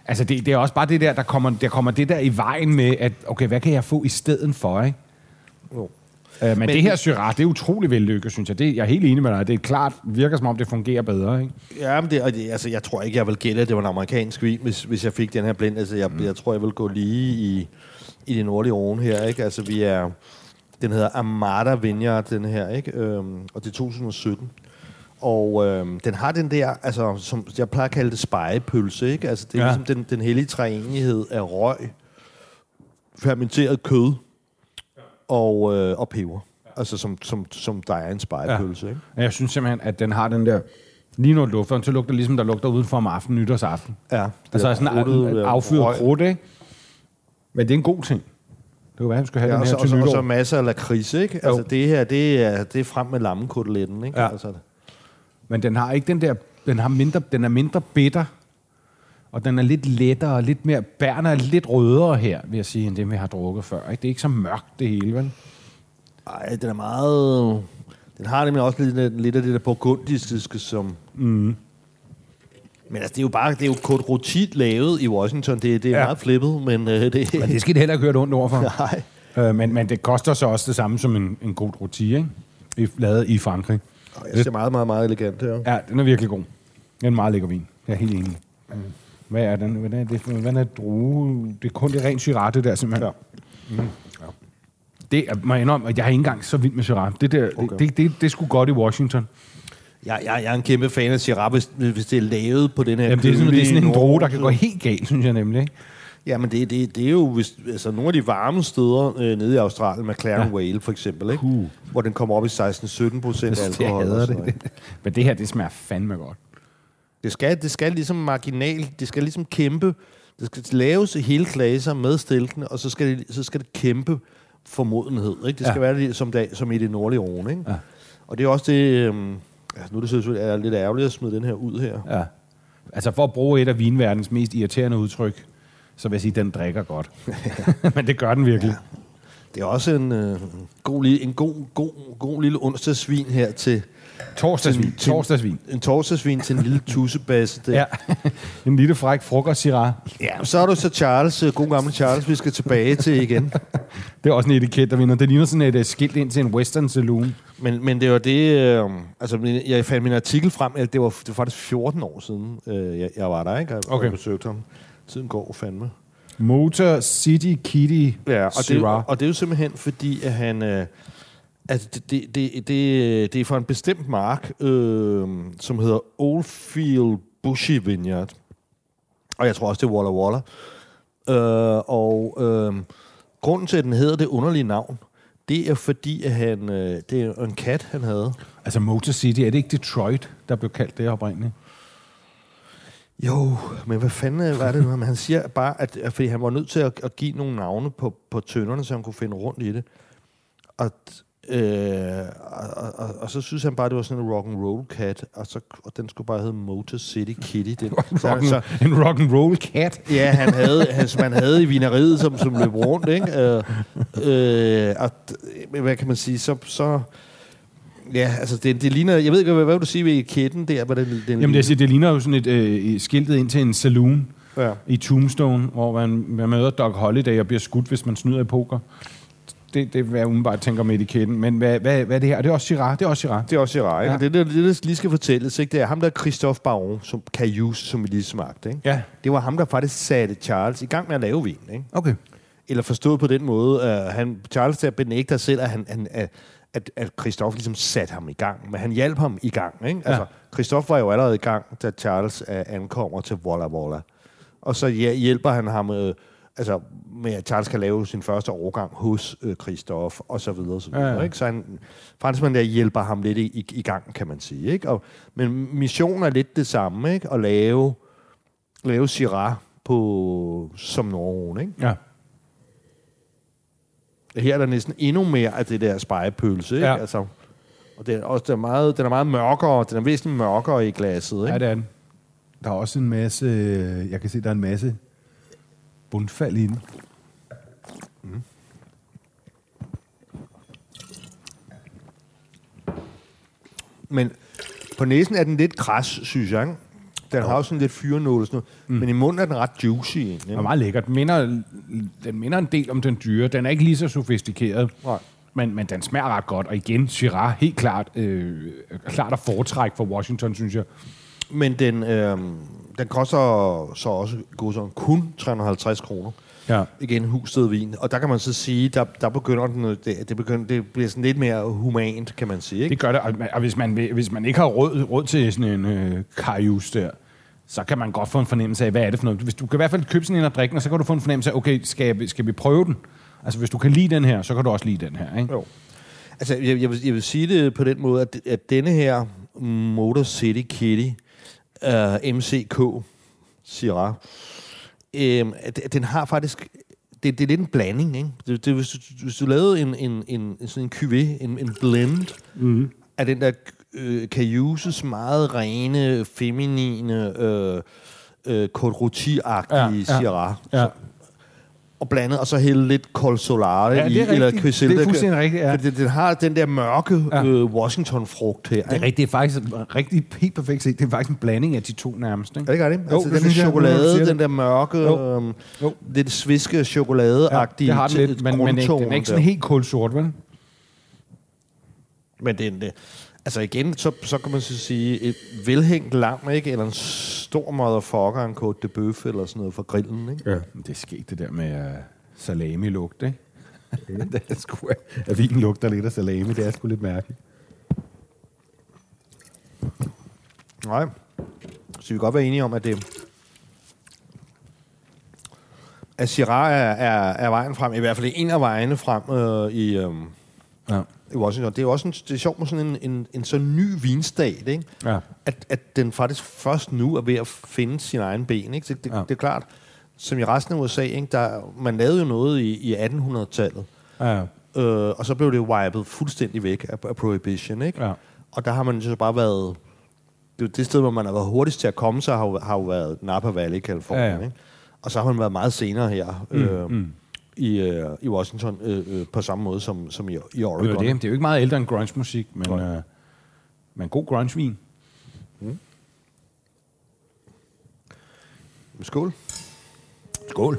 altså, det, det er også bare det der, der kommer, der kommer det der i vejen med, at okay, hvad kan jeg få i stedet for, ikke? Jo. Øh, men, men det her Syrah, det er utrolig vellykket, synes jeg. Det, jeg er helt enig med dig. Det er klart, virker som om, det fungerer bedre. Ikke? Ja, men det, og det, altså, jeg tror ikke, jeg vil gætte, at det var en amerikansk vin, hvis, hvis jeg fik den her blind. Altså, jeg, mm. jeg tror, jeg vil gå lige i, i det nordlige Rhone her. Ikke? Altså, vi er... Den hedder Armada Vineyard, den her, ikke? Øhm, og det er 2017. Og øhm, den har den der, altså, som jeg plejer at kalde det spejepølse, ikke? Altså, det er Ja. ligesom den, den hellige træenighed af røg, fermenteret kød og, øh, og peber. Altså, som, som, som der er en spejepølse, ja. ikke? Jeg synes simpelthen, at den har den der... Lige når lufter så lugter ligesom, der lugter udenfor om aftenen, nytårsaften. Ja. Altså sådan krudtet, en affyret krudt, ikke? Men det er en god ting. Det kunne være, at skulle have Ja, den og, her så, og, til så, og så nytår. masser af lakrids, ikke? Jo. Altså det her, det er, det er frem med lammekoteletten, ikke? Ja. Altså, Men den har ikke den der... Den, har mindre, den er mindre bitter. Og den er lidt lettere, lidt mere, bærne er lidt rødere her, vil jeg sige, end det, vi har drukket før. Ikke? Det er ikke så mørkt, det hele, vel? Ej, den er meget... Den har nemlig også lidt, lidt af det der burgundiske, som... Mm. Men altså, det er jo bare, det er jo kort rutit lavet i Washington. Det, det er Ja. meget flippet, men øh, det... Men det skal det heller ikke høre ondt over for. Nej. Øh, men, men det koster så også det samme som en, en god roti, ikke? I, lavet i Frankrig. Og jeg ser meget, meget, meget elegant her. Ja, den er virkelig god. Det er en meget lækker vin. Jeg er helt enig. Hvad er den? Hvad er det? Hvad er drue? Det er kun det rent Syrah, det der simpelthen. Ja. Det er, må jeg indrømme, at jeg er ikke engang så vild med Syrah. Det, der, okay. Det, det, det, det er sgu godt i Washington. Jeg, jeg, jeg er en kæmpe fan af Syrah, hvis, hvis det er lavet på den her Jamen, det er sådan, det er sådan en droge, der kan gå helt galt, synes jeg nemlig. Ikke? Jamen, det, det, det er jo hvis, altså, nogle af de varme steder øh, nede i Australien, McLaren Ja. ja. Whale for eksempel, ikke? Puh. hvor den kommer op i 16-17 procent Jeg alkohol. og hader noget. det. Men det her, det smager fandme godt. Det skal, det skal ligesom marginal, det skal ligesom kæmpe, det skal laves i hele klasser med stilkene, og så skal det, så skal det kæmpe formodenhed. Ikke? Det skal Ja. være det, som, det, som i det nordlige Rhone. Ikke? Ja. Og det er også det, øhm, altså nu er det selvfølgelig er lidt ærgerligt at smide den her ud her. Ja. Altså for at bruge et af vinverdens mest irriterende udtryk, så vil jeg sige, at den drikker godt. Men det gør den virkelig. Ja. Det er også en, øh, god, en god, god, god lille onsdagsvin her til Torsdagsvin. Til- Torsdagsvin. en torsdagsvin til en lille tussebasse. Der. Ja. en lille fræk frokost Syrah. ja. Så er du så Charles, øh, god gamle Charles, vi skal tilbage til igen. Det er også en etiket, der vinder. Det ligner sådan et uh, skilt ind til en western saloon. Men, men det var det... Øh, altså, jeg fandt min artikel frem, det var, det var faktisk 14 år siden, øh, jeg, jeg var der, ikke? Og Okay. jeg besøgte ham. Tiden går fandme. Motor City Kitty Ja, og det, Syrah. og det er jo simpelthen fordi, at han... Øh, altså, det, det, det, det, det er fra en bestemt mark, øh, som hedder Oldfield Bushy Vineyard. Og jeg tror også, det er Walla Walla. Øh, og øh, grunden til, at den hedder det underlige navn, det er fordi, at han, øh, det er en kat, han havde. Altså Motor City, er det ikke Detroit, der blev kaldt det oprindeligt? Jo, men hvad fanden øh, var det nu? Han siger bare, at, at fordi han var nødt til at, at give nogle navne på, på tønderne, så han kunne finde rundt i det. Og, øh, og, og, og, så synes han bare, det var sådan en rock and roll cat, og, så, og den skulle bare hedde Motor City Kitty. Den, så, Rock så, en rock and roll cat. ja, han havde, han, som han havde i vineriet, som, som løb rundt, ikke? Øh, øh, og, hvad kan man sige, så... så Ja, altså det, det ligner... Jeg ved ikke, hvad, hvad vil du sige ved kætten der? Hvad den, den Jamen det, det, det ligner jo sådan et øh, skiltet ind til en saloon Ja. i Tombstone, hvor man, man møder Doc Holliday og bliver skudt, hvis man snyder i poker. Det, det er, hvad jeg umiddelbart tænker med etiketten. Men hvad, hvad, hvad er det her? Det er også Syrah. Det er også Syrah. Det er også Syrah, ikke? Ja. Det, det, det, der lige skal fortælles, ikke? det er ham, der er Christophe Baron, som Cayuse, som vi lige smagte. Ikke? Ja. Det var ham, der faktisk satte Charles i gang med at lave vin. Ikke? Okay. Eller forstået på den måde, at han, Charles der benægter selv, at, han, han, at, at, at Christophe ligesom satte ham i gang. Men han hjalp ham i gang. Ikke? Ja. Altså, Christophe var jo allerede i gang, da Charles uh, ankommer til Walla Walla. Og så ja, hjælper han ham øh, altså, med, at Charles kan lave sin første overgang hos øh, Christophe, og så videre. Og så, videre Ja, ja. Ikke? så han, franskmanden der hjælper ham lidt i, i, i gang, kan man sige. Ikke? Og, men missionen er lidt det samme, ikke? at lave, lave Syrah på, som Norge. Ikke? Ja. Her er der næsten endnu mere af det der spejepølse. Ikke? Ja. Altså, og det er også, den, er meget, den er meget mørkere. Den er væsentligt mørkere i glasset. Ikke? Ja, det er den. Der er også en masse... Jeg kan se, der er en masse bundfald i den. Men på næsen er den lidt kras, synes jeg. Ikke? Den har også sådan lidt fyrenål og sådan noget. Mm. Men i munden er den ret juicy. Egentlig. Den er meget lækker. Den minder, den minder en del om den dyre. Den er ikke lige så sofistikeret. Nej. Men, men den smager ret godt. Og igen, Syrah helt klart, øh, klart at foretrække for Washington, synes jeg. Men den, øh, den koster så også god sådan, kun 350 kroner. Ja. Igen huset vin. Og der kan man så sige, der, der begynder den, det, det, begynder, det bliver sådan lidt mere humant, kan man sige. Ikke? Det gør det. Og, og hvis, man, hvis man ikke har råd, råd til sådan en øh, kajus der, så kan man godt få en fornemmelse af, hvad er det for noget. Hvis du kan i hvert fald købe sådan en og drikke den, og så kan du få en fornemmelse af, okay, skal, jeg, skal vi prøve den? Altså, hvis du kan lide den her, så kan du også lide den her, ikke? Jo. Altså, jeg, jeg, vil, jeg vil sige det på den måde, at, at denne her Motor City Kitty, uh, MCK, Syrah, øh, den har faktisk... Det, det er lidt en blanding, ikke? Det, det, hvis, du, hvis du lavede en, en, en, sådan en cuvée, en, en blend mm. af den der øh, Cayuses meget rene, feminine, øh, øh, Côte Rôti-agtige Ja, ja. Ja. Og blandet, og så hælde lidt Col Solare Ja, er i, eller. Quisilda. Det er fuldstændig rigtigt, ja. Fordi den har den der mørke Ja. ja. øh, Washington-frugt her. Det er, ikke? rigtigt, det er faktisk rigtig helt perfekt set. Det er faktisk en blanding af de to nærmest. Ikke? Er det ikke det? Jo, Altså, det den der jeg, chokolade, siger den der mørke, Jo. øhm, Jo. lidt sviske chokoladeagtige det har den lidt, men, men ikke, den er ikke sådan helt kulsort, vel? Men det, det, altså igen, så, så kan man så sige, et velhængt lam, ikke? Eller en stor motherfucker, en Côte de Bœuf, eller sådan noget fra grillen, ikke? Ja. Det er sket det der med uh, salami-lugt, ikke? det er sgu, at vinen lugter lidt af salami, det er sgu lidt mærkeligt. Nej. Så vi kan godt være enige om, at det... At Syrah er, er, er vejen frem, i hvert fald en af vejene frem øh, i, øh, Ja. i Washington. Det er jo også en, det er sjovt med sådan en, en, en så ny vinstat, ikke? Ja. At, at den faktisk først nu er ved at finde sin egen ben. Ikke? Det, det, Ja. det er klart, som i resten af USA, ikke? Der, man lavede jo noget i, i 1800-tallet, Ja. øh, og så blev det wipet fuldstændig væk af, af prohibition. Ikke? Ja. Og der har man så bare været... Det, det sted, hvor man har været hurtigst til at komme, så har jo, har jo været Napa Valley i Californien. Ja, Ja. Ikke? Og så har man været meget senere her øh, mm. I, øh, i Washington, øh, øh, på samme måde som, som i, i Det er, Oregon. det. det er jo ikke meget ældre end grunge-musik, men, Nej. uh, men god grunge-vin. Skål. Skål.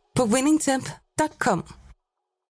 på winningtemp.com.